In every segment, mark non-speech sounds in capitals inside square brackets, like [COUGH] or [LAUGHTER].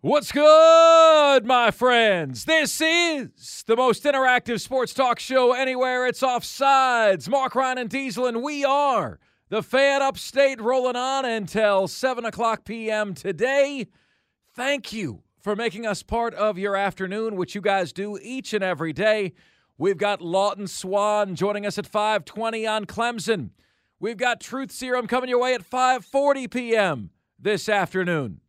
What's good, my friends? This is the most interactive sports talk show anywhere. It's Offsides. Mark Ryan and Diesel, and we are the fan upstate rolling on until 7 o'clock p.m. today. Thank you for making us part of your afternoon, which you guys do each and every day. We've got Lawton Swann joining us at 520 on Clemson. We've got Truth Serum coming your way at 5:40 p.m. this afternoon.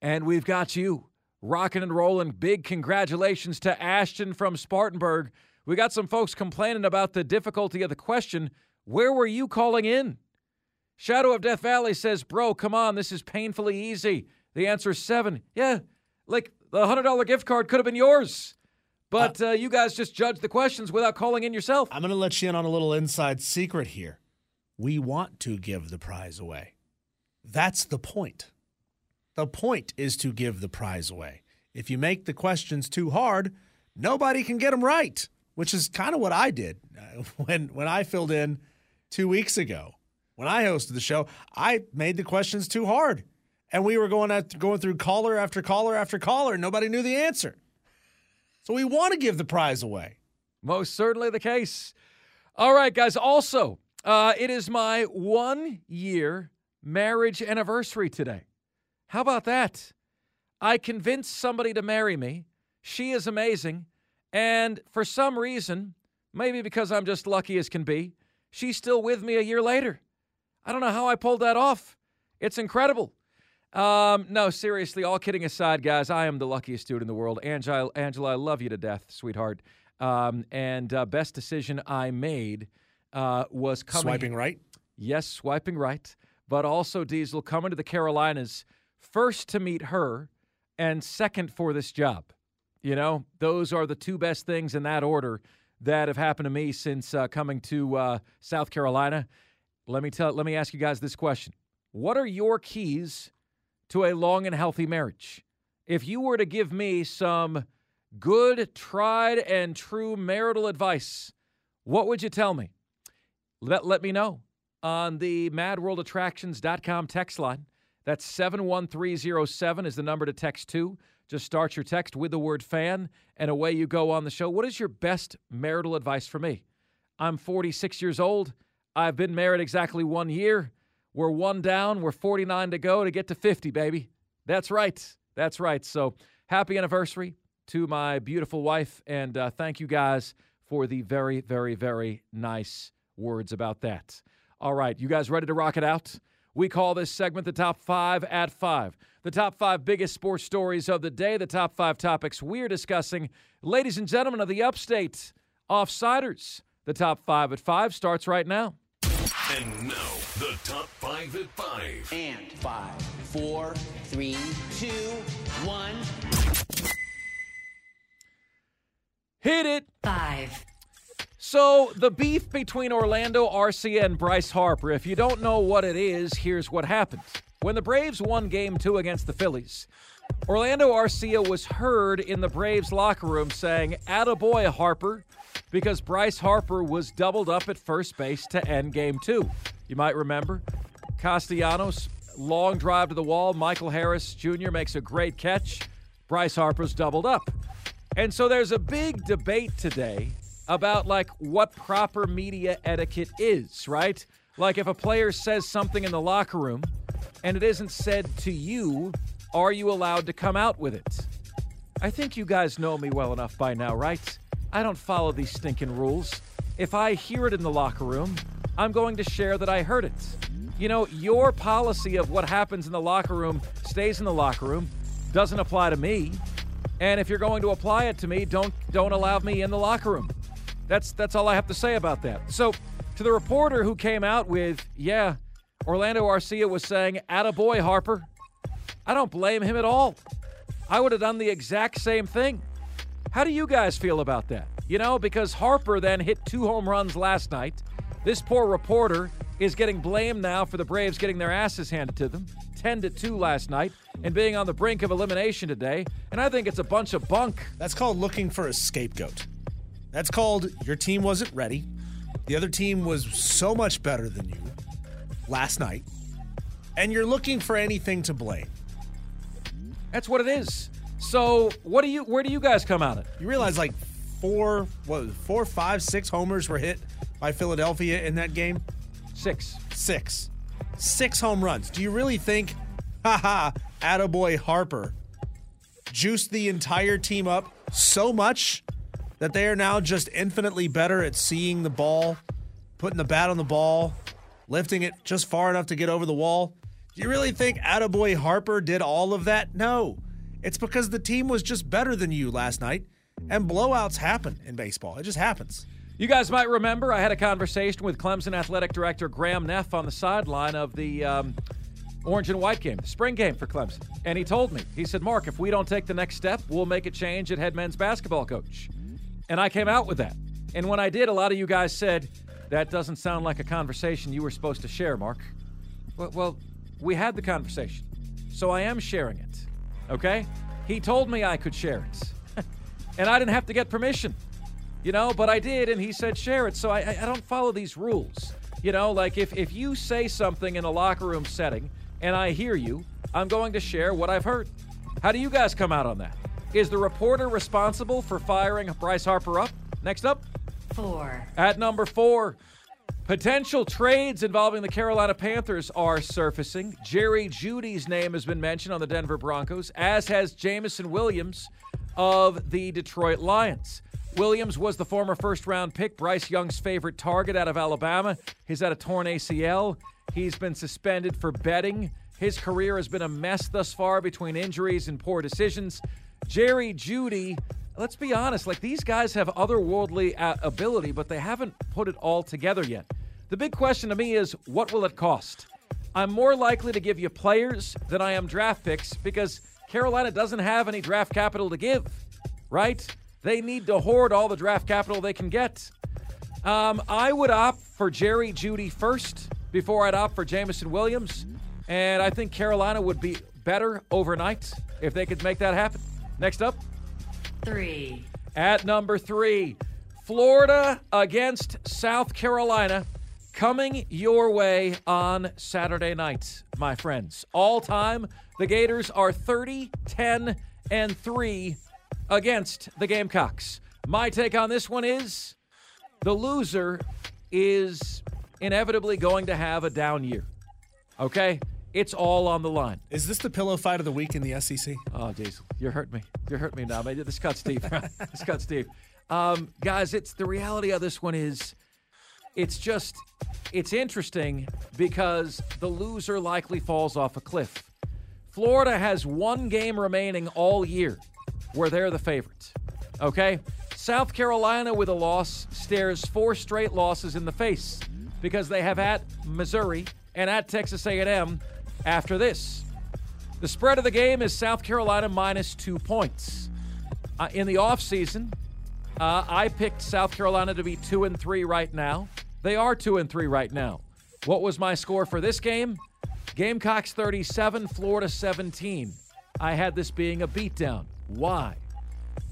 And we've got you rocking and rolling. Big congratulations to Ashton from Spartanburg. We got some folks complaining about the difficulty of the question. Where were you calling in? Shadow of Death Valley says, Bro, come on, this is painfully easy. The answer is seven. Yeah, like the $100 gift card could have been yours. But uh, you guys just judge the questions without calling in yourself. I'm going to let you in on a little inside secret here. We want to give the prize away. That's the point. The point is to give the prize away. If you make the questions too hard, nobody can get them right, which is kind of what I did uh, [LAUGHS] when when I filled in 2 weeks ago. When I hosted the show, I made the questions too hard. And we were going at, going through caller after caller after caller, and nobody knew the answer. So we want to give the prize away. Most certainly the case. All right, guys. Also, uh, it is my one year marriage anniversary today. How about that? I convinced somebody to marry me. She is amazing. And for some reason, maybe because I'm just lucky as can be, she's still with me a year later. I don't know how I pulled that off. It's incredible. Um, no, seriously, all kidding aside, guys, I am the luckiest dude in the world. Angela, Angela I love you to death, sweetheart. Um, and uh, best decision I made uh, was coming. Swiping right? Yes, swiping right. But also, Diesel, coming to the Carolinas first to meet her and second for this job. You know, those are the two best things in that order that have happened to me since uh, coming to uh, South Carolina. Let me tell. Let me ask you guys this question: What are your keys to a long and healthy marriage? If you were to give me some good, tried and true marital advice, what would you tell me? Let, let me know on the madworldattractions.com text line. That's 71307 is the number to text to. Just start your text with the word fan, and away you go on the show. What is your best marital advice for me? I'm 46 years old. I've been married exactly one year. We're one down. We're 49 to go to get to 50, baby. That's right. That's right. So happy anniversary to my beautiful wife, and uh, thank you guys for the very, very, very nice words about that. All right, you guys ready to rock it out? We call this segment the top five at five. The top five biggest sports stories of the day, the top five topics we're discussing. Ladies and gentlemen of the upstate, offsiders. The top five at five starts right now. And now, the top five at five. And five, four, three, two, one. Hit it. Five. So, the beef between Orlando Arcia and Bryce Harper, if you don't know what it is, here's what happened. When the Braves won game two against the Phillies, Orlando Arcia was heard in the Braves locker room saying, Attaboy, Harper, because Bryce Harper was doubled up at first base to end game two. You might remember Castellanos, long drive to the wall. Michael Harris Jr. makes a great catch. Bryce Harper's doubled up. And so there's a big debate today about like what proper media etiquette is, right? Like if a player says something in the locker room and it isn't said to you, are you allowed to come out with it? I think you guys know me well enough by now, right? I don't follow these stinking rules. If I hear it in the locker room, I'm going to share that I heard it. You know, your policy of what happens in the locker room stays in the locker room, doesn't apply to me. And if you're going to apply it to me, don't don't allow me in the locker room. That's that's all I have to say about that. So, to the reporter who came out with, yeah, Orlando Arcia was saying, "Attaboy, Harper." I don't blame him at all. I would have done the exact same thing. How do you guys feel about that? You know, because Harper then hit two home runs last night. This poor reporter is getting blamed now for the Braves getting their asses handed to them, 10 to 2 last night, and being on the brink of elimination today. And I think it's a bunch of bunk. That's called looking for a scapegoat. That's called your team wasn't ready. The other team was so much better than you last night. And you're looking for anything to blame. That's what it is. So, what do you? Where do you guys come out at? You realize like four, what, four, five, six homers were hit by Philadelphia in that game? Six. Six. Six home runs. Do you really think, haha, attaboy Harper juiced the entire team up so much that they are now just infinitely better at seeing the ball, putting the bat on the ball, lifting it just far enough to get over the wall? Do you really think attaboy Harper did all of that? No. It's because the team was just better than you last night, and blowouts happen in baseball. It just happens. You guys might remember I had a conversation with Clemson Athletic Director Graham Neff on the sideline of the um, Orange and White game, the spring game for Clemson. And he told me, he said, Mark, if we don't take the next step, we'll make a change at head men's basketball coach. And I came out with that. And when I did, a lot of you guys said, that doesn't sound like a conversation you were supposed to share, Mark. Well, well we had the conversation. So I am sharing it. Okay? He told me I could share it. [LAUGHS] and I didn't have to get permission you know, but I did, and he said share it. So I, I don't follow these rules. You know, like if, if you say something in a locker room setting and I hear you, I'm going to share what I've heard. How do you guys come out on that? Is the reporter responsible for firing Bryce Harper up? Next up, four. At number four, potential trades involving the Carolina Panthers are surfacing. Jerry Jeudy's name has been mentioned on the Denver Broncos, as has Jameson Williams of the Detroit Lions. Williams was the former first round pick, Bryce Young's favorite target out of Alabama. He's had a torn ACL. He's been suspended for betting. His career has been a mess thus far between injuries and poor decisions. Jerry Jeudy. let's be honest, like these guys have otherworldly uh, ability, but they haven't put it all together yet. The big question to me is what will it cost? I'm more likely to give you players than I am draft picks because Carolina doesn't have any draft capital to give, right? They need to hoard all the draft capital they can get. Um, I would opt for Jerry Jeudy first before I'd opt for Jameson Williams. And I think Carolina would be better overnight if they could make that happen. Next up, three. At number three, Florida against South Carolina coming your way on Saturday night, my friends. All time, the Gators are 30, 10, and 3 against the Gamecocks. My take on this one is the loser is inevitably going to have a down year. Okay? It's all on the line. Is this the pillow fight of the week in the SEC? Oh, Diesel, you're hurting me. You're hurting me now. This cuts [LAUGHS] deep. this cuts deep. Um, guys, it's the reality of this one is it's just it's interesting because the loser likely falls off a cliff. Florida has one game remaining all year where they're the favorites. Okay? South Carolina with a loss stares four straight losses in the face because they have at Missouri and at Texas A&M after this. The spread of the game is South Carolina minus two points. Uh, in the offseason, uh, I picked South Carolina to be two and three right now. They are two and three right now. What was my score for this game? Gamecocks 37, Florida 17. I had this being a beatdown. Why?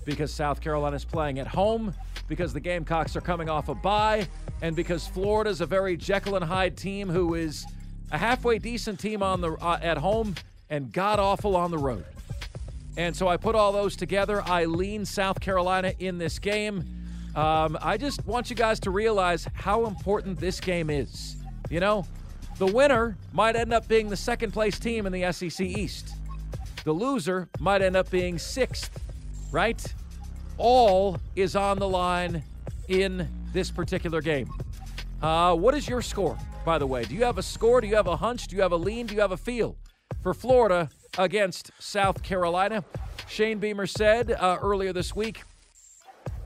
Because South Carolina is playing at home, because the Gamecocks are coming off a bye, and because Florida's a very Jekyll and Hyde team who is a halfway decent team on the uh, at home and god awful on the road. And so I put all those together. I lean South Carolina in this game. Um, I just want you guys to realize how important this game is. You know, the winner might end up being the second place team in the SEC East. The loser might end up being sixth, right? All is on the line in this particular game. Uh, what is your score, by the way? Do you have a score? Do you have a hunch? Do you have a lean? Do you have a feel for Florida against South Carolina? Shane Beamer said uh, earlier this week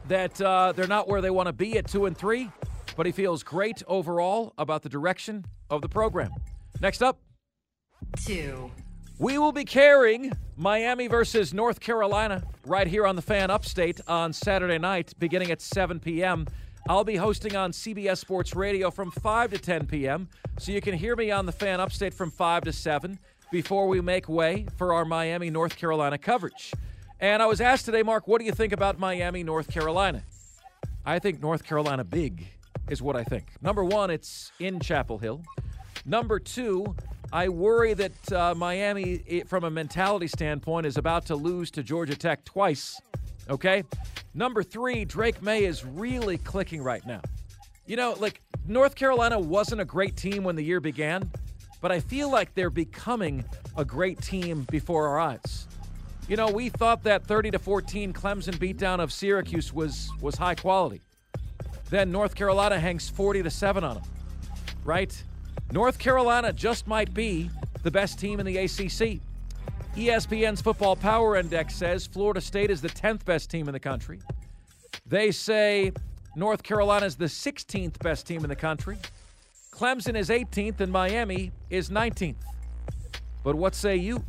that uh, they're not where they want to be at two and three, but he feels great overall about the direction of the program. Next up, two. We will be carrying Miami versus North Carolina right here on the Fan Upstate on Saturday night, beginning at 7 p.m. I'll be hosting on CBS Sports Radio from 5 to 10 p.m., so you can hear me on the Fan Upstate from 5 to 7 before we make way for our Miami, North Carolina coverage. And I was asked today, Mark, what do you think about Miami, North Carolina? I think North Carolina big is what I think. Number one, it's in Chapel Hill. Number two, I worry that uh, Miami, from a mentality standpoint, is about to lose to Georgia Tech twice. Okay? Number three, Drake Maye is really clicking right now. You know, like North Carolina wasn't a great team when the year began, but I feel like they're becoming a great team before our eyes. You know, we thought that 30 to 14 Clemson beatdown of Syracuse was was high quality. Then North Carolina hangs 40 to 7 on them. Right? North Carolina just might be the best team in the ACC. ESPN's Football Power Index says Florida State is the 10th best team in the country. They say North Carolina is the 16th best team in the country. Clemson is 18th and Miami is 19th. But what say you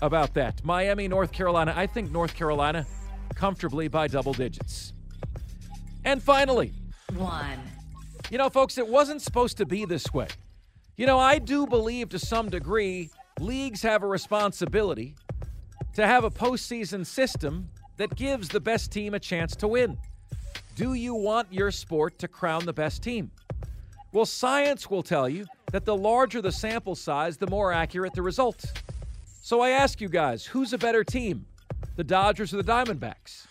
about that? Miami, North Carolina. I think North Carolina comfortably by double digits. And finally, one. you know, folks, it wasn't supposed to be this way. You know, I do believe to some degree leagues have a responsibility to have a postseason system that gives the best team a chance to win. Do you want your sport to crown the best team? Well, science will tell you that the larger the sample size, the more accurate the result. So I ask you guys, who's a better team? The Dodgers or the Diamondbacks?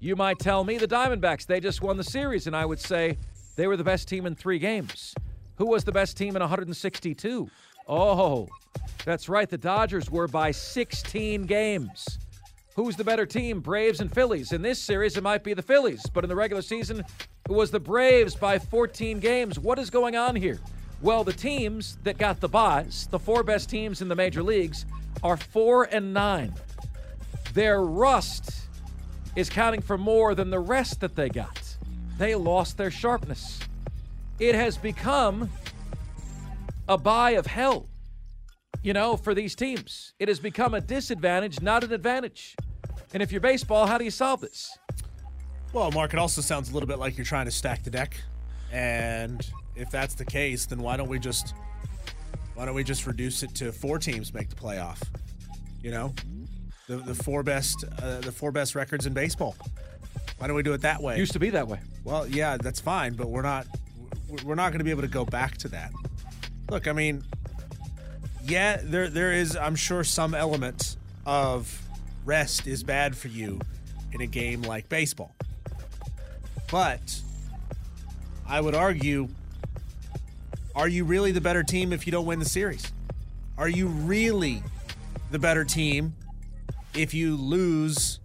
You might tell me the Diamondbacks, they just won the series, and I would say they were the best team in three games. Who was the best team in 162? Oh, that's right, the Dodgers were by 16 games. Who's the better team, Braves and Phillies? In this series, it might be the Phillies, but in the regular season, it was the Braves by 14 games. What is going on here? Well, the teams that got the byes, the four best teams in the major leagues, are four and nine. Their rust is counting for more than the rest that they got. They lost their sharpness. It has become a buy of hell, you know, for these teams. It has become a disadvantage, not an advantage. And if you're baseball, how do you solve this? Well, Mark, it also sounds a little bit like you're trying to stack the deck. And if that's the case, then why don't we just why don't we just reduce it to four teams make the playoff? You know, the the four best uh, the four best records in baseball. Why don't we do it that way? Used to be that way. Well, yeah, that's fine, but we're not we're not going to be able to go back to that. Look, I mean, yeah, there there is I'm sure some element of rest is bad for you in a game like baseball. But I would argue are you really the better team if you don't win the series? Are you really the better team if you lose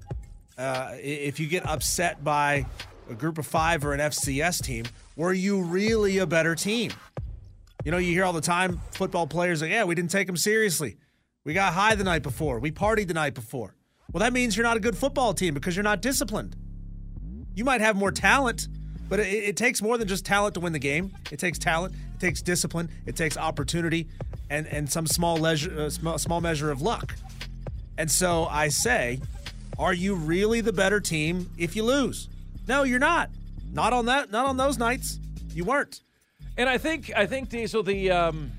uh, if you get upset by a group of five or an FCS team, were you really a better team? You know, you hear all the time football players like, yeah, we didn't take them seriously. We got high the night before. We partied the night before. Well, that means you're not a good football team because you're not disciplined. You might have more talent, but it, it takes more than just talent to win the game. It takes talent, it takes discipline, it takes opportunity, and, and some small, leisure, uh, small, small measure of luck. And so I say, are you really the better team if you lose? No, you're not. Not on that. Not on those nights. You weren't. And I think I think Diesel the um,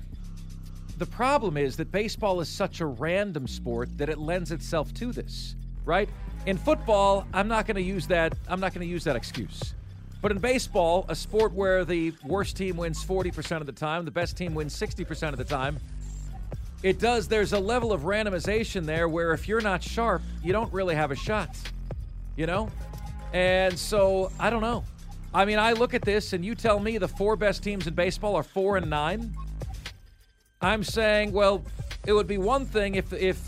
the problem is that baseball is such a random sport that it lends itself to this, right? In football, I'm not going to use that. I'm not going to use that excuse. But in baseball, a sport where the worst team wins 40% of the time, the best team wins 60% of the time, it does. There's a level of randomization there where if you're not sharp, you don't really have a shot, you know? And so I don't know. I mean, I look at this and you tell me the four best teams in baseball are four and nine. I'm saying, well, it would be one thing if if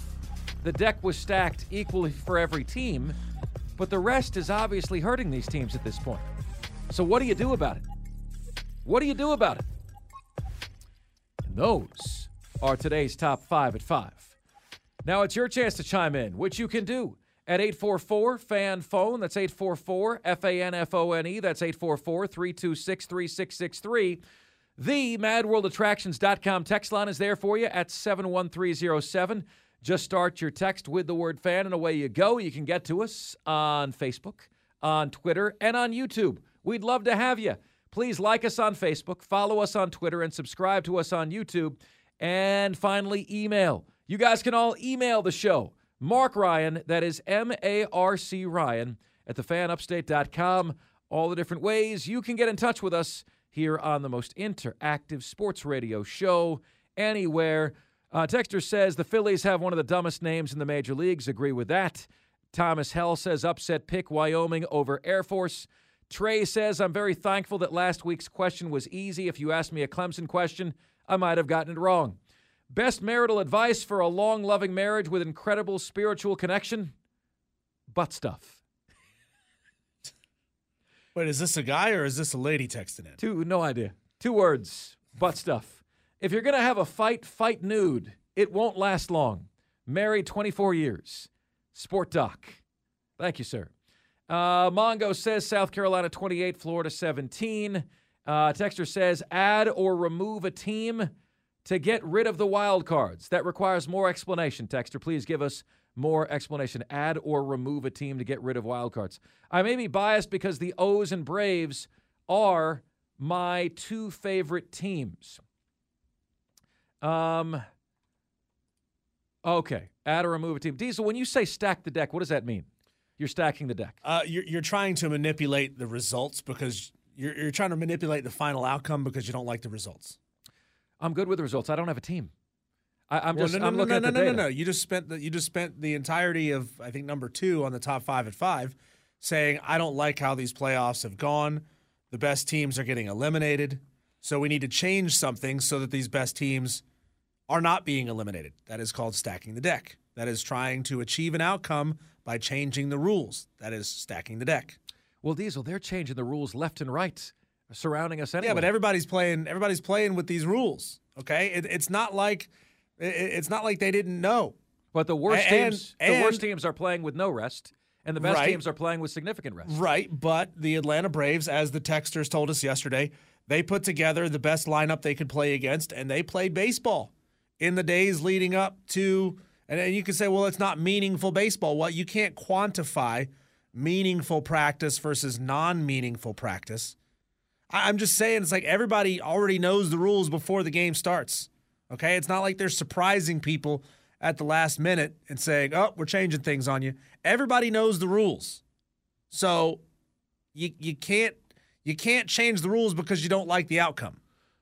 the deck was stacked equally for every team, but the rest is obviously hurting these teams at this point. So what do you do about it? What do you do about it? And those are today's top five at five. Now it's your chance to chime in, which you can do at 844 FAN phone. That's 844 F A N F O N E. That's 844 326 3663. The MadWorldAttractions.com text line is there for you at 71307. Just start your text with the word fan, and away you go. You can get to us on Facebook, on Twitter, and on YouTube. We'd love to have you. Please like us on Facebook, follow us on Twitter, and subscribe to us on YouTube. And finally, email. You guys can all email the show. Mark Ryan, that is M A R C Ryan, at thefanupstate.com. All the different ways you can get in touch with us here on the most interactive sports radio show anywhere. Uh, Texter says the Phillies have one of the dumbest names in the major leagues. Agree with that. Thomas Hell says upset pick Wyoming over Air Force. Trey says I'm very thankful that last week's question was easy. If you asked me a Clemson question, I might have gotten it wrong. Best marital advice for a long loving marriage with incredible spiritual connection? Butt stuff. [LAUGHS] Wait, is this a guy or is this a lady texting in? Two, no idea. Two words. Butt stuff. If you're going to have a fight, fight nude. It won't last long. Married 24 years. Sport Doc. Thank you, sir. Uh, Mongo says South Carolina 28, Florida 17. Uh, Texter says add or remove a team to get rid of the wild cards. That requires more explanation. Texter, please give us more explanation. Add or remove a team to get rid of wild cards. I may be biased because the O's and Braves are my two favorite teams. Um. Okay, add or remove a team. Diesel, when you say stack the deck, what does that mean? You're stacking the deck. Uh, you're, you're trying to manipulate the results because you're, you're trying to manipulate the final outcome because you don't like the results. I'm good with the results. I don't have a team. I, am Well, just no, no, I'm no, looking no, at the no, no, no, no. You just spent the, you just spent the entirety of I think number two on the top five at five, saying I don't like how these playoffs have gone. The best teams are getting eliminated, so we need to change something so that these best teams are not being eliminated. That is called stacking the deck. That is trying to achieve an outcome by changing the rules. That is stacking the deck. Well, Diesel, they're changing the rules left and right surrounding us anyway. Yeah, but everybody's playing. Everybody's playing with these rules. Okay, it, it's not like it, it's not like they didn't know. But the worst And- teams, the worst teams are playing with no rest, and the best Right. teams are playing with significant rest. Right, but the Atlanta Braves, as the texters told us yesterday, they put together the best lineup they could play against, and they played baseball in the days leading up to. And you can say, well, it's not meaningful baseball. Well, you can't quantify meaningful practice versus non-meaningful practice. I- I'm just saying, it's like everybody already knows the rules before the game starts. Okay, it's not like they're surprising people at the last minute and saying, "Oh, we're changing things on you." Everybody knows the rules. So you you can't you can't change the rules because you don't like the outcome.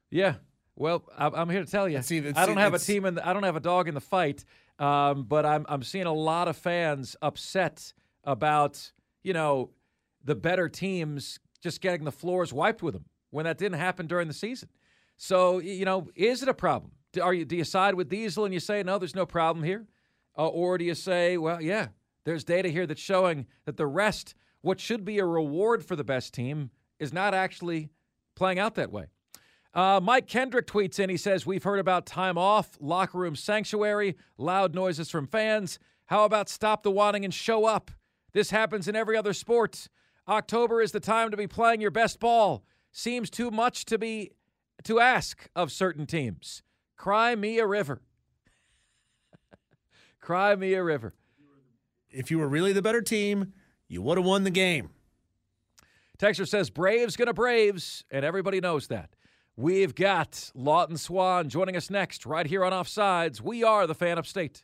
Yeah. Well, I- I'm here to tell you, it's- I don't have a team in. The, I don't have a dog in the fight. Um, but I'm I'm seeing a lot of fans upset about you know the better teams just getting the floors wiped with them when that didn't happen during the season. So you know, is it a problem? Do, are you do you side with Diesel and you say no, there's no problem here, uh, or do you say, well, yeah, there's data here that's showing that the rest, what should be a reward for the best team, is not actually playing out that way. Uh, Mike Kendrick tweets in. He says, We've heard about time off, locker room sanctuary, loud noises from fans. How about stop the wanting and show up? This happens in every other sport. October is the time to be playing your best ball. Seems too much to be to ask of certain teams. Cry me a river. [LAUGHS] Cry me a river. If you were really the better team, you would have won the game. Texter says Braves gonna Braves, and everybody knows that. We've got Lawton Swann joining us next, right here on Offsides. We are the fan upstate.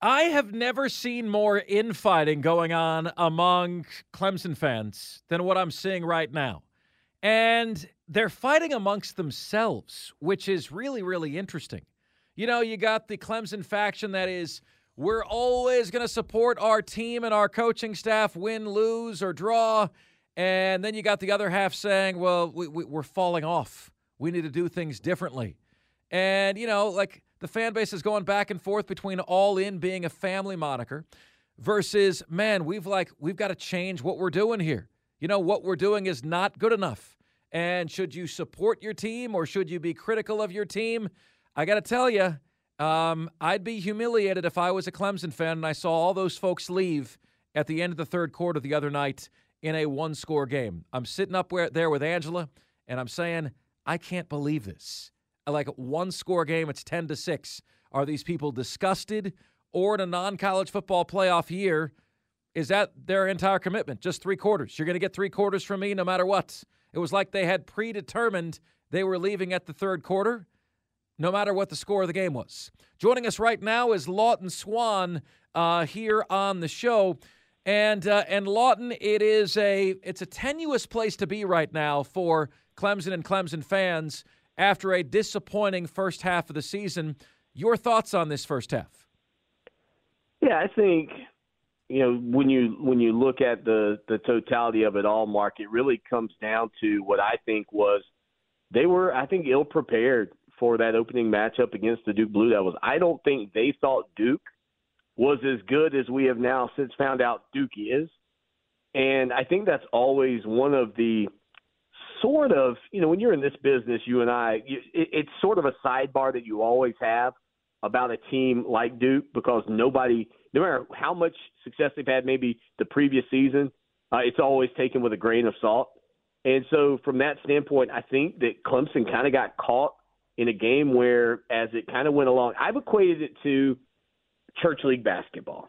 I have never seen more infighting going on among Clemson fans than what I'm seeing right now. And they're fighting amongst themselves, which is really, really interesting. You know, you got the Clemson faction that is, we're always going to support our team and our coaching staff, win, lose, or draw. And then you got the other half saying, well, we, we, we're falling off. We need to do things differently. And, you know, like the fan base is going back and forth between all in being a family moniker versus, man, we've like, we've got to change what we're doing here. You know, what we're doing is not good enough. And should you support your team or should you be critical of your team? I got to tell you, um, I'd be humiliated if I was a Clemson fan and I saw all those folks leave at the end of the third quarter the other night in a one score game. I'm sitting up where, there with Angela and I'm saying, I can't believe this. Like one score game, it's 10 to 6. Are these people disgusted? Or in a non college football playoff year, is that their entire commitment? Just three quarters. You're going to get three quarters from me no matter what. It was like they had predetermined they were leaving at the third quarter no matter what the score of the game was. Joining us right now is Lawton Swann uh, here on the show. And uh, and Lawton, it is a it's a tenuous place to be right now for Clemson and Clemson fans after a disappointing first half of the season. Your thoughts on this first half? Yeah, I think you know when you when you look at the the totality of it all, Mark, it really comes down to what I think was they were I think ill prepared for that opening matchup against the Duke Blue Devils. I don't think they thought Duke was as good as we have now since found out Duke is. And I think that's always one of the sort of, you know, when you're in this business, you and I, you, it, it's sort of a sidebar that you always have about a team like Duke because nobody, no matter how much success they've had maybe the previous season, uh, it's always taken with a grain of salt. And so, from that standpoint, I think that Clemson kind of got caught in a game where, as it kind of went along, I've equated it to church league basketball.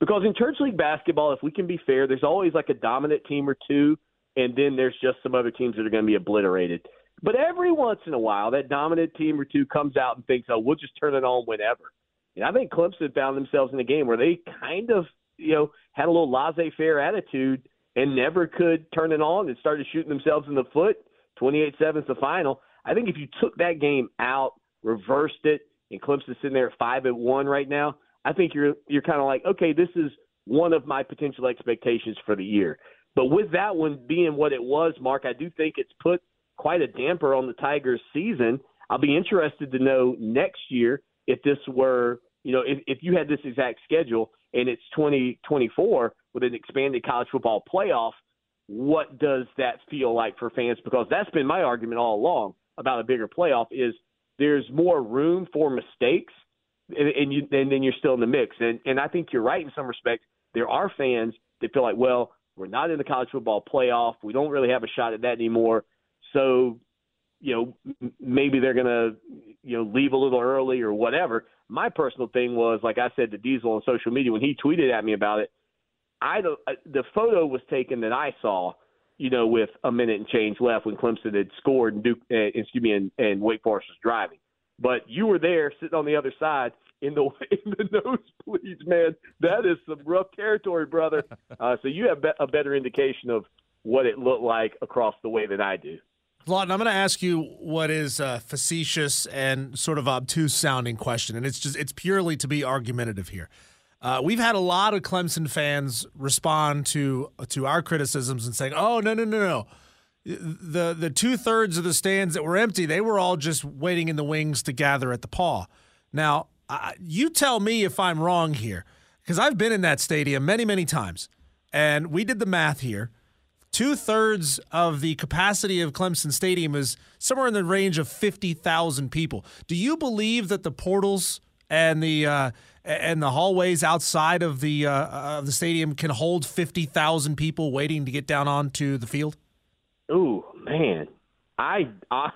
Because in church league basketball, if we can be fair, there's always like a dominant team or two, and then there's just some other teams that are going to be obliterated. But every once in a while, that dominant team or two comes out and thinks, "Oh, we'll just turn it on whenever." And I think Clemson found themselves in a game where they kind of, you know, had a little laissez-faire attitude and never could turn it on and started shooting themselves in the foot. 28-7 is the final. I think if you took that game out, reversed it, and Clemson's sitting there at five at one right now, I think you're you're kind of like, okay, this is one of my potential expectations for the year. But with that one being what it was, Mark, I do think it's put quite a damper on the Tigers' season. I'll be interested to know next year if this were, you know, if, if you had this exact schedule and it's 2024 with an expanded college football playoff, what does that feel like for fans? Because that's been my argument all along about a bigger playoff is there's more room for mistakes, and, and you and then you're still in the mix. And and I think you're right in some respects. There are fans that feel like, well, we're not in the college football playoff. We don't really have a shot at that anymore. So, you know, maybe they're going to, you know, leave a little early or whatever. My personal thing was, like I said to Diesel on social media when he tweeted at me about it, I don't, uh, the photo was taken that I saw you know, with a minute and change left when Clemson had scored and Duke, uh, excuse me, and, and Wake Forest was driving. But you were there sitting on the other side in the [LAUGHS] in the nosebleeds, man. That is some rough territory, brother. [LAUGHS] Uh, so you have be- a better indication of what it looked like across the way than I do. Lawton, I'm going to ask you what is a facetious and sort of obtuse sounding question, and it's just it's purely to be argumentative here. Uh, we've had a lot of Clemson fans respond to to our criticisms and saying, "Oh no no no no." The the two thirds of the stands that were empty, they were all just waiting in the wings to gather at the paw. Now, uh, you tell me if I'm wrong here, because I've been in that stadium many many times, and we did the math here. Two thirds of the capacity of Clemson Stadium is somewhere in the range of fifty thousand people. Do you believe that the portals and the uh, and the hallways outside of the uh, of the stadium can hold fifty thousand people waiting to get down onto the field? Ooh, man. I, I,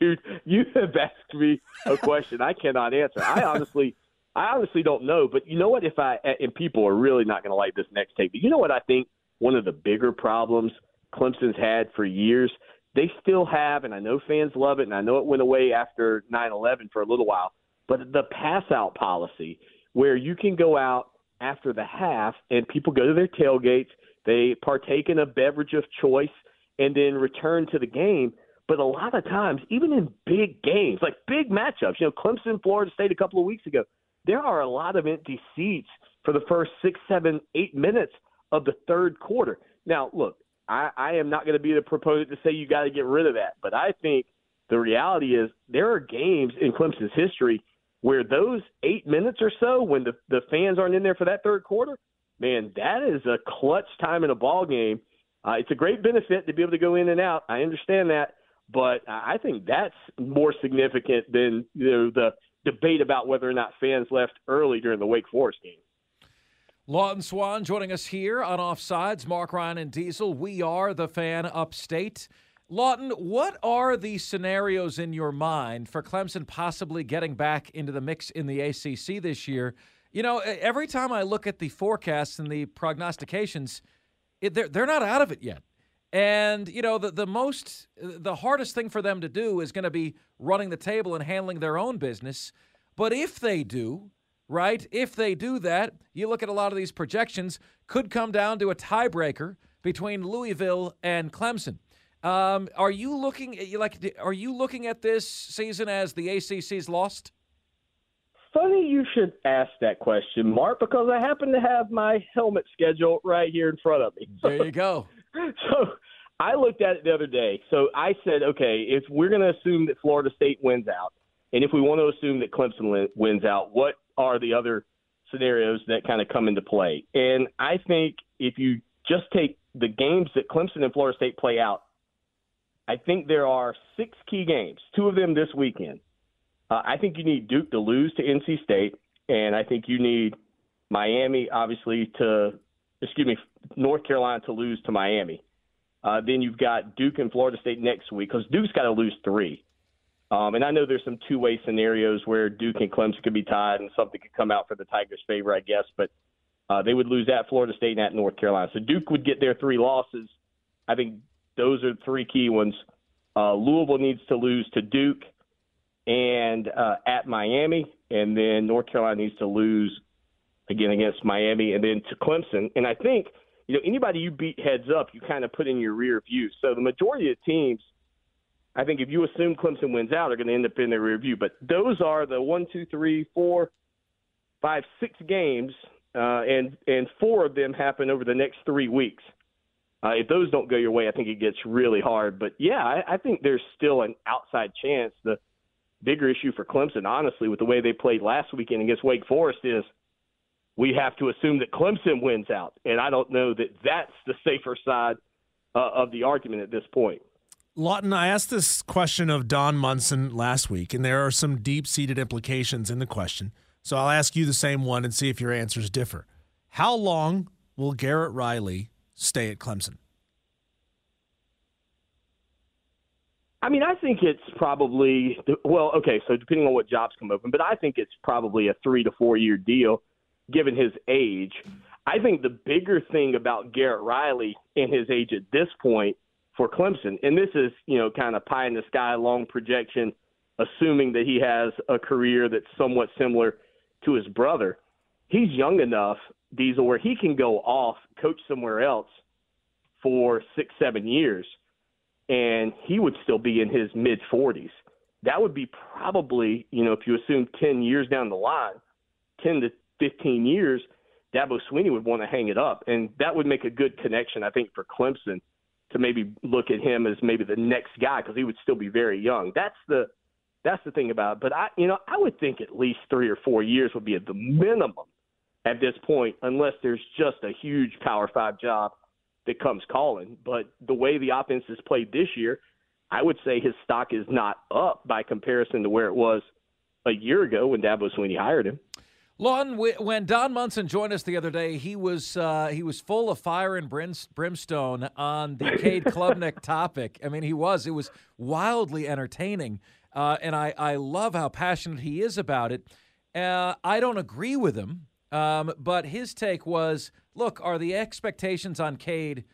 dude, you have asked me a question I cannot answer. I honestly, I honestly don't know. But you know what? If I and people are really not going to like this next take, but you know what? I think one of the bigger problems Clemson's had for years, they still have, and I know fans love it, and I know it went away after nine eleven for a little while but the pass out policy where you can go out after the half and people go to their tailgates, they partake in a beverage of choice, and then return to the game. But a lot of times, even in big games, like big matchups, you know, Clemson, Florida State a couple of weeks ago, there are a lot of empty seats for the first six, seven, eight minutes of the third quarter. Now, look, I, I am not going to be the proponent to say you got to get rid of that. But I think the reality is there are games in Clemson's history where those eight minutes or so, when the, the fans aren't in there for that third quarter, man, that is a clutch time in a ball game. Uh, it's a great benefit to be able to go in and out. I understand that, but I think that's more significant than you know, the debate about whether or not fans left early during the Wake Forest game. Lawton Swann joining us here on Offsides. Mark Ryan and Diesel. We are the fan upstate. Lawton, what are the scenarios in your mind for Clemson possibly getting back into the mix in the ACC this year? You know, every time I look at the forecasts and the prognostications, it, they're, they're not out of it yet. And, you know, the, the most, the hardest thing for them to do is going to be running the table and handling their own business. But if they do, right, if they do that, you look at a lot of these projections, could come down to a tiebreaker between Louisville and Clemson. Um, are you looking at, you like are you looking at this season as the ACC's lost? Funny you should ask that question, Mark, because I happen to have my helmet schedule right here in front of me. [LAUGHS] There you go. so I looked at it the other day. So I said, okay, if we're going to assume that Florida State wins out, and if we want to assume that Clemson wins out, what are the other scenarios that kind of come into play? And I think if you just take the games that Clemson and Florida State play out I think there are six key games, two of them this weekend. Uh, I think you need Duke to lose to NC State, and I think you need Miami, obviously, to, excuse me, North Carolina to lose to Miami. Uh, then you've got Duke and Florida State next week because Duke's got to lose three. Um, and I know there's some two way scenarios where Duke and Clemson could be tied and something could come out for the Tigers' favor, I guess. But uh, they would lose at Florida State and at North Carolina. So Duke would get their three losses. I think those are three key ones. Uh, Louisville needs to lose to Duke and uh, at Miami, and then North Carolina needs to lose again against Miami, and then to Clemson. And I think you know anybody you beat heads up, you kind of put in your rear view. So the majority of teams, I think, if you assume Clemson wins out, are going to end up in their rear view. But those are the one, two, three, four, five, six games, uh, and and four of them happen over the next three weeks. Uh, if those don't go your way, I think it gets really hard. But yeah, I, I think there's still an outside chance. The bigger issue for Clemson, honestly, with the way they played last weekend against Wake Forest, is we have to assume that Clemson wins out, and I don't know that that's the safer side uh, of the argument at this point. Lawton, I asked this question of Don Munson last week, and there are some deep seated implications in the question. So I'll ask you the same one and see if your answers differ. How long will Garrett Riley stay at Clemson? I mean, I think it's probably well, okay. So depending on what jobs come open, but I think it's probably a three to four year deal, given his age. I think the bigger thing about Garrett Riley and his age at this point for Clemson, and this is you know kind of pie in the sky, long projection, assuming that he has a career that's somewhat similar to his brother. He's young enough Diesel, where he can go off, coach somewhere else for six, seven years, and he would still be in his mid 40s. That would be probably, you know, if you assume 10 years down the line, 10 to 15 years, Dabo Swinney would want to hang it up. And that would make a good connection, I think, for Clemson to maybe look at him as maybe the next guy because he would still be very young. That's the that's the thing about it. But I you know, I would think at least three or four years would be at the minimum at this point, unless there's just a huge Power Five job that comes calling. But the way the offense has played this year, I would say his stock is not up by comparison to where it was a year ago when Dabo Swinney hired him. Lon, when Don Munson joined us the other day, he was uh, he was full of fire and brimstone on the Cade [LAUGHS] Klubnik topic. I mean, he was. It was wildly entertaining, uh, and I, I love how passionate he is about it. Uh, I don't agree with him um, but his take was look, are the expectations on Cade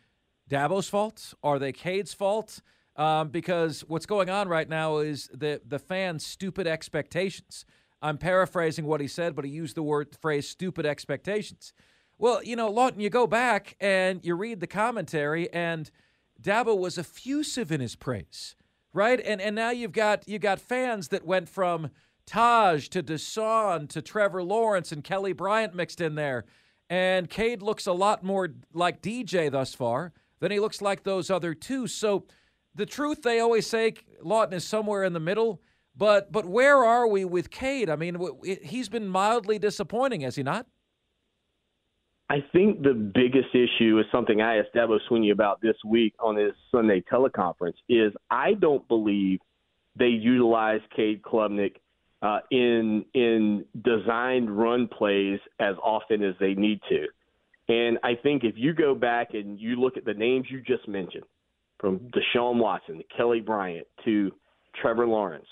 Dabo's fault? Are they Cade's fault? Um, because what's going on right now is the, the fans' stupid expectations. I'm paraphrasing what he said, but he used the word phrase stupid expectations. Well, you know, Lawton, you go back and you read the commentary, and Dabo was effusive in his praise, right? And and now you've got you got fans that went from Taj to Deshaun to Trevor Lawrence and Kelly Bryant mixed in there. And Cade looks a lot more like DJ thus far than he looks like those other two. So the truth they always say Lawton is somewhere in the middle. But but where are we with Cade? I mean, he's been mildly disappointing, has he not? I think the biggest issue is something I asked Dabo Swinney about this week on his Sunday teleconference. Is I don't believe they utilize Cade Klubnik uh, in in designed run plays as often as they need to. And I think if you go back and you look at the names you just mentioned, from Deshaun Watson to Kelly Bryant to Trevor Lawrence,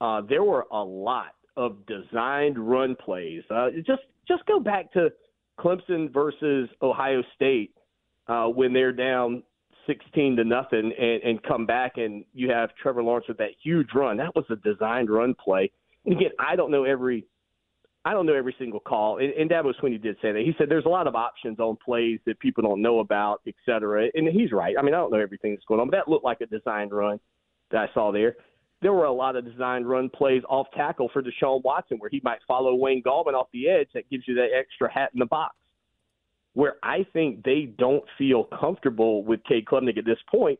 uh, there were a lot of designed run plays. Uh, just just go back to Clemson versus Ohio State uh, when they're down 16 to nothing and, and come back and you have Trevor Lawrence with that huge run. That was a designed run play. Again, I don't know every I don't know every single call. And, and Dabo Swinney did say that. He said there's a lot of options on plays that people don't know about, et cetera. And he's right. I mean, I don't know everything that's going on, but that looked like a designed run that I saw there. There were a lot of designed run plays off tackle for Deshaun Watson where he might follow Wayne Gallman off the edge. That gives you that extra hat in the box. Where I think they don't feel comfortable with Cade Klubnik at this point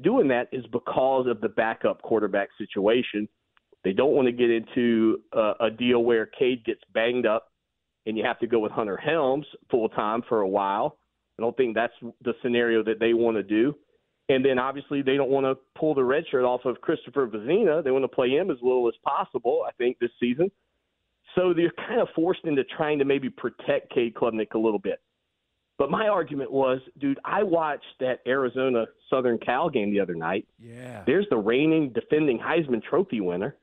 doing that is because of the backup quarterback situation – they don't want to get into a, a deal where Cade gets banged up and you have to go with Hunter Helms full time for a while. I don't think that's the scenario that they want to do. And then obviously they don't want to pull the red shirt off of Christopher Vizzina. They want to play him as little as possible, I think, this season. So they're kind of forced into trying to maybe protect Cade Klubnik a little bit. But my argument was, dude, I watched that Arizona Southern Cal game the other night. Yeah. There's the reigning defending Heisman Trophy winner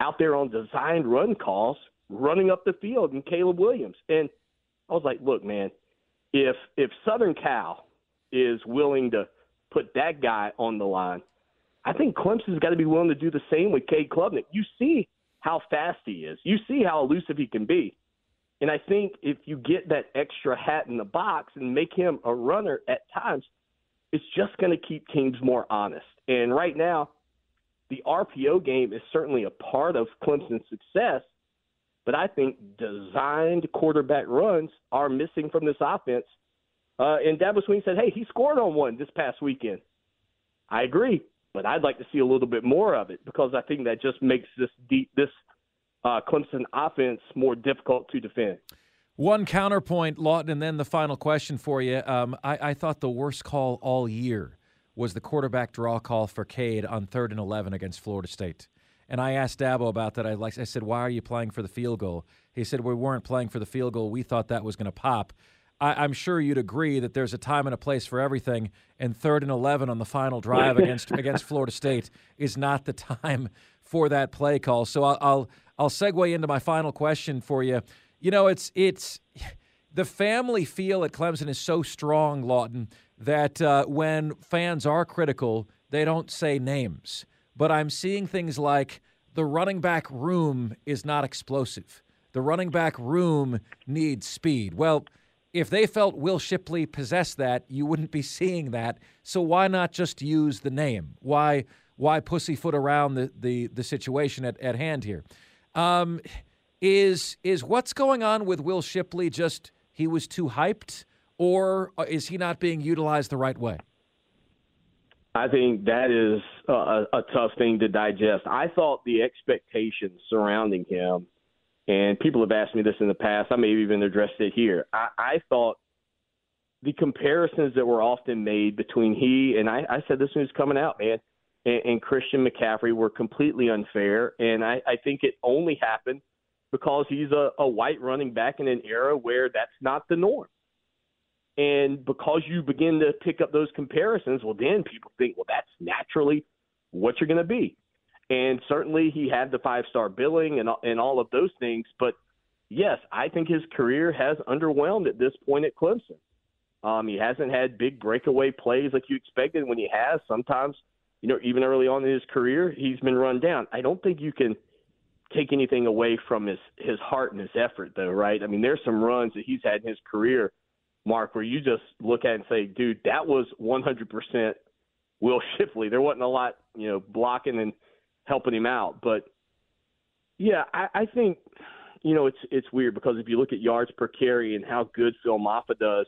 out there on designed run calls, running up the field, and Caleb Williams. And I was like, look, man, if if Southern Cal is willing to put that guy on the line, I think Clemson's got to be willing to do the same with Cade Klubnik. You see how fast he is. You see how elusive he can be. And I think if you get that extra hat in the box and make him a runner at times, it's just going to keep teams more honest. And right now, the RPO game is certainly a part of Clemson's success, but I think designed quarterback runs are missing from this offense. Uh, and Dabo Swinney said, "Hey, he scored on one this past weekend." I agree, but I'd like to see a little bit more of it because I think that just makes this deep, this uh, Clemson offense more difficult to defend. One counterpoint, Lawton, and then the final question for you. Um, I, I thought the worst call all year was the quarterback draw call for Cade on third and 11 against Florida State. And I asked Dabo about that. I, like, I said, why are you playing for the field goal? He said, we weren't playing for the field goal. We thought that was going to pop. I, am sure you'd agree that there's a time and a place for everything, and third and 11 on the final drive [LAUGHS] against against Florida State is not the time for that play call. So I'll, I'll I'll segue into my final question for you. You know, it's it's the family feel at Clemson is so strong, Lawton, that uh, when fans are critical, they don't say names. But I'm seeing things like the running back room is not explosive. The running back room needs speed. Well, if they felt Will Shipley possessed that, you wouldn't be seeing that. So why not just use the name? Why why pussyfoot around the the, the situation at, at hand here? Um, is is what's going on with Will Shipley just he was too hyped? Or uh, is he not being utilized the right way? I think that is a, a tough thing to digest. I thought the expectations surrounding him, and people have asked me this in the past. I may have even addressed it here. I, I thought the comparisons that were often made between he and I, I said this when he was coming out, man, and, and Christian McCaffrey were completely unfair. And I, I think it only happened because he's a, a white running back in an era where that's not the norm. And because you begin to pick up those comparisons, well, then people think, well, that's naturally what you're going to be. And certainly he had the five star billing and, and all of those things. But yes, I think his career has underwhelmed at this point at Clemson. Um, he hasn't had big breakaway plays like you expected. When he has, sometimes, you know, even early on in his career, he's been run down. I don't think you can take anything away from his his heart and his effort, though, right? I mean, there's some runs that he's had in his career Mark, where you just look at it and say, dude, that was 100% Will Shipley. There wasn't a lot, you know, blocking and helping him out. But yeah, I, I think, you know, it's it's weird because if you look at yards per carry and how good Phil Mafah does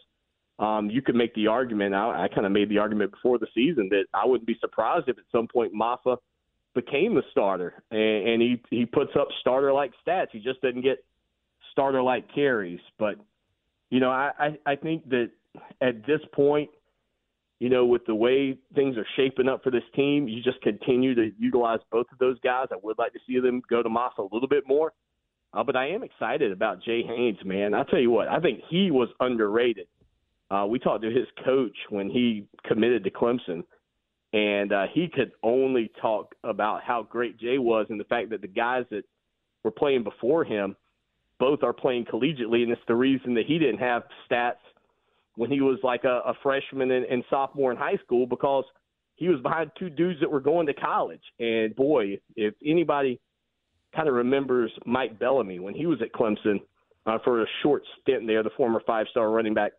um, you could make the argument. I, I kind of made the argument before the season that I wouldn't be surprised if at some point Mafah became the starter, and, and he he puts up starter like stats. He just doesn't get starter like carries. But you know, I, I think that at this point, you know, with the way things are shaping up for this team, you just continue to utilize both of those guys. I would like to see them go to Moss a little bit more. Uh, but I am excited about Jay Haynes, man. I'll tell you what, I think he was underrated. Uh, we talked to his coach when he committed to Clemson, and uh, he could only talk about how great Jay was and the fact that the guys that were playing before him both are playing collegiately, and it's the reason that he didn't have stats when he was like a, a freshman and, and sophomore in high school because he was behind two dudes that were going to college. And boy, if anybody kind of remembers Mike Bellamy when he was at Clemson uh, for a short stint there, the former five-star running back,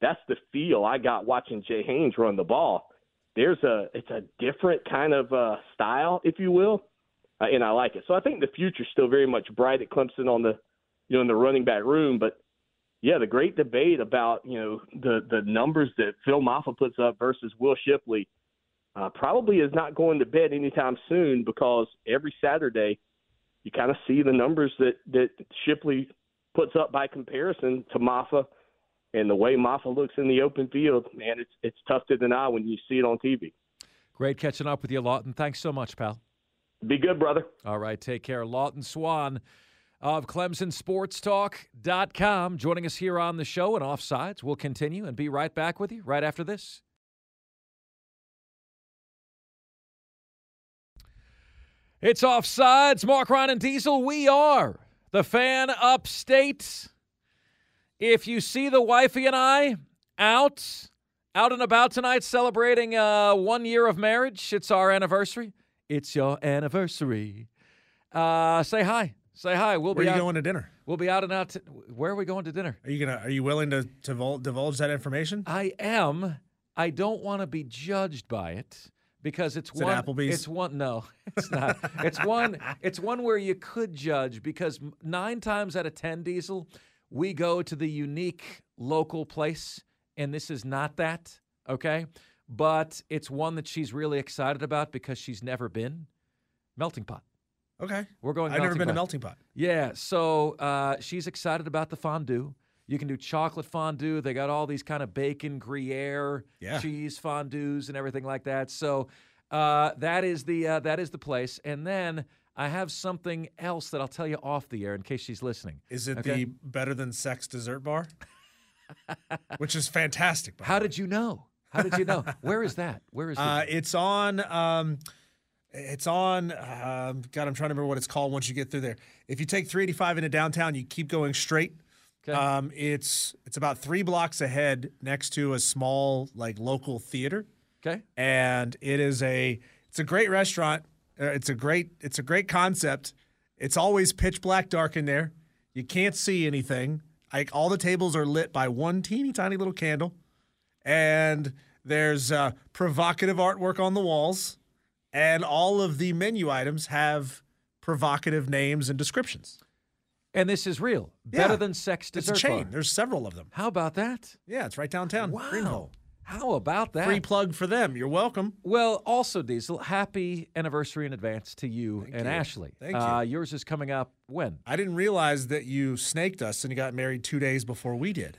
that's the feel I got watching Jay Haynes run the ball. There's a it's a different kind of uh, style, if you will, uh, and I like it. So I think the future's still very much bright at Clemson on the you know in the running back room, but yeah, the great debate about you know the the numbers that Phil Mafah puts up versus Will Shipley uh, probably is not going to bed anytime soon because every Saturday you kind of see the numbers that that Shipley puts up by comparison to Mafah, and the way Mafah looks in the open field, man, it's it's tough to deny when you see it on TV. Great catching up with you, Lawton. Thanks so much, pal. Be good, brother. All right, take care, Lawton Swann of ClemsonSportsTalk.com. Joining us here on the show and offsides. We'll continue and be right back with you right after this. It's offsides. Mark Ryan and Diesel. We are the fan upstate. If you see the wifey and I out, out and about tonight celebrating uh, one year of marriage, it's our anniversary. It's your anniversary. Uh, say hi. Say hi. We'll Where be are you out, going to dinner? We'll be out and out. To, where are we going to dinner? Are you gonna? Are you willing to to vul- divulge that information? I am. I don't want to be judged by it because it's Is it one. Applebee's? It's one. No, [LAUGHS] it's not. it's one. It's one where you could judge because nine times out of ten, Diesel, we go to the unique local place, and this is not that. Okay, but it's one that she's really excited about because she's never been. Melting pot. Okay. We're going. I've never been to pot. melting pot. Yeah, so uh, she's excited about the fondue. You can do chocolate fondue. They got all these kind of bacon Gruyere, Yeah. cheese fondues, and everything like that. So uh, that is the uh, that is the place. And then I have something else that I'll tell you off the air in case she's listening. Is it Okay. the better than sex dessert bar? [LAUGHS] Which is fantastic. How did you know? How did you know? [LAUGHS] Where is that? Where is Uh, it's on. Um, it's on. Um, God, I'm trying to remember what it's called. Once you get through there, if you take 385 into downtown, you keep going straight. Okay. Um, it's it's about three blocks ahead, next to a small like local theater, okay? and it is a it's a great restaurant. Uh, it's a great it's a great concept. It's always pitch black dark in there. You can't see anything. Like all the tables are lit by one teeny tiny little candle, and there's uh, provocative artwork on the walls, and all of the menu items have provocative names and descriptions. And this is real. Better than sex It's dessert a chain. bar. There's several of them. How about that? Yeah, it's right downtown. Wow. Greenville. How about that? Free plug for them. You're welcome. Well, also, Diesel, happy anniversary in advance to you and you. Ashley. Thank Uh, yours is coming up when? I didn't realize that you snaked us and you got married two days before we did.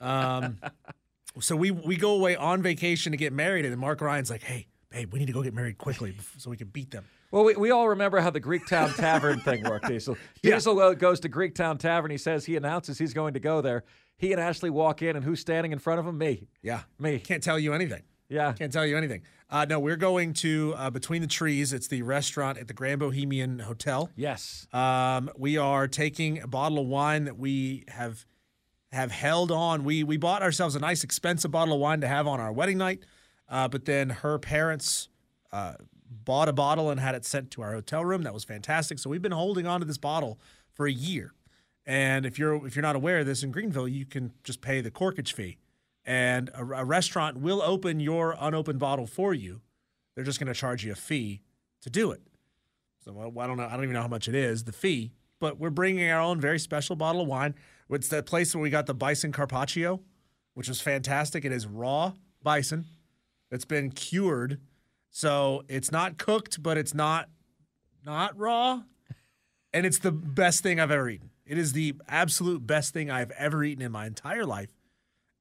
Um, [LAUGHS] so we we go away on vacation to get married, and Mark Ryan's like, "Hey, babe, we need to go get married quickly so we can beat them." Well, we, we all remember how the Greektown Tavern thing worked, Diesel. [LAUGHS] Yeah. Diesel uh, goes to Greektown Tavern. He says he announces he's going to go there. He and Ashley walk in, and who's standing in front of him? Me. Yeah, Me. Can't tell you anything. Yeah. Can't tell you anything. Uh, no, we're going to uh, Between the Trees. It's the restaurant at the Grand Bohemian Hotel. Yes. Um, we are taking a bottle of wine that we have have held on. We we bought ourselves a nice expensive bottle of wine to have on our wedding night, uh, but then her parents uh, bought a bottle and had it sent to our hotel room. That was fantastic. So we've been holding on to this bottle for a year. And if you're if you're not aware of this in Greenville, you can just pay the corkage fee, and a, a restaurant will open your unopened bottle for you. They're just going to charge you a fee to do it. So I don't know. I don't even know how much it is, the fee. But we're bringing our own very special bottle of wine. It's that place where we got the bison carpaccio. which was fantastic. It is raw bison that's been cured, so it's not cooked, but it's not not raw, and it's the best thing I've ever eaten. It is the absolute best thing I've ever eaten in my entire life.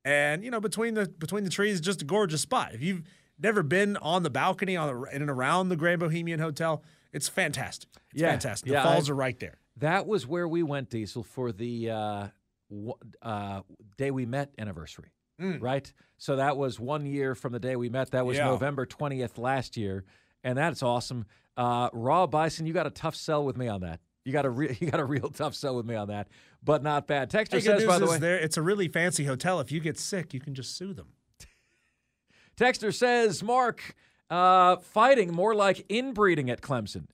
And you know, between the between the trees, just a gorgeous spot. If you've never been on the balcony on the in and around the Grand Bohemian Hotel, it's fantastic. It's Yeah, fantastic. The yeah, falls I- are right there. That was where we went, Diesel, for the uh, w- uh, day we met anniversary, right? So that was one year from the day we met. That was Yeah. November 20th last year, and that's awesome. Uh, Raw Bison, you got a tough sell with me on that. You got a re- [LAUGHS] you got a real tough sell with me on that, but not bad. Texter Hey, says, by the way, there, it's a really fancy hotel. If you get sick, you can just sue them. [LAUGHS] Texter says, Mark, uh, fighting more like inbreeding at Clemson.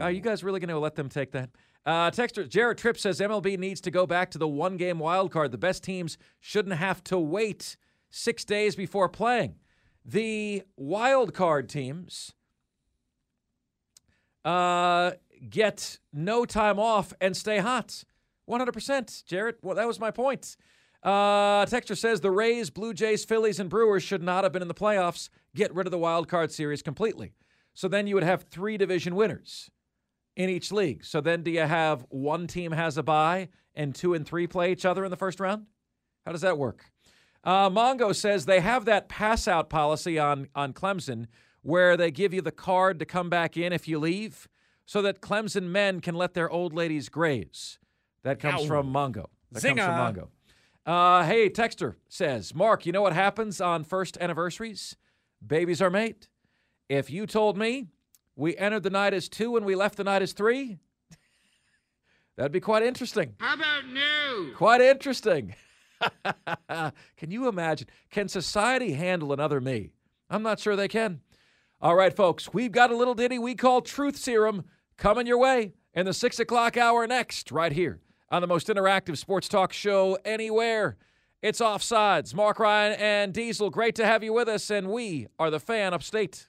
Are you guys really going to let them take that? Uh, Texter Jared Tripp says MLB needs to go back to the one game wild card. The best teams shouldn't have to wait six days before playing. The wild card teams uh, get no time off and stay hot. 100%, Jarrett. Well, that was my point. Uh, Texture says the Rays, Blue Jays, Phillies, and Brewers should not have been in the playoffs. Get rid of the wild card series completely. So then you would have three division winners in each league. So then do you have one team has a bye and two and three play each other in the first round? How does that work? Uh, Mongo says they have that pass out policy on, on Clemson where they give you the card to come back in if you leave so that Clemson men can let their old ladies graze. That comes Ow. from Mongo. That comes from Mongo. Uh, hey, Texter says, Mark, you know what happens on first anniversaries? Babies are made. If you told me we entered the night as two and we left the night as three, that'd be quite interesting. How about new? Quite interesting. [LAUGHS] can you imagine? Can society handle another me? I'm not sure they can. All right, folks, we've got a little ditty we call Truth Serum coming your way in the six o'clock hour next, right here on the most interactive sports talk show anywhere. It's Offsides. Mark Ryan and Diesel, great to have you with us, and we are the fan upstate.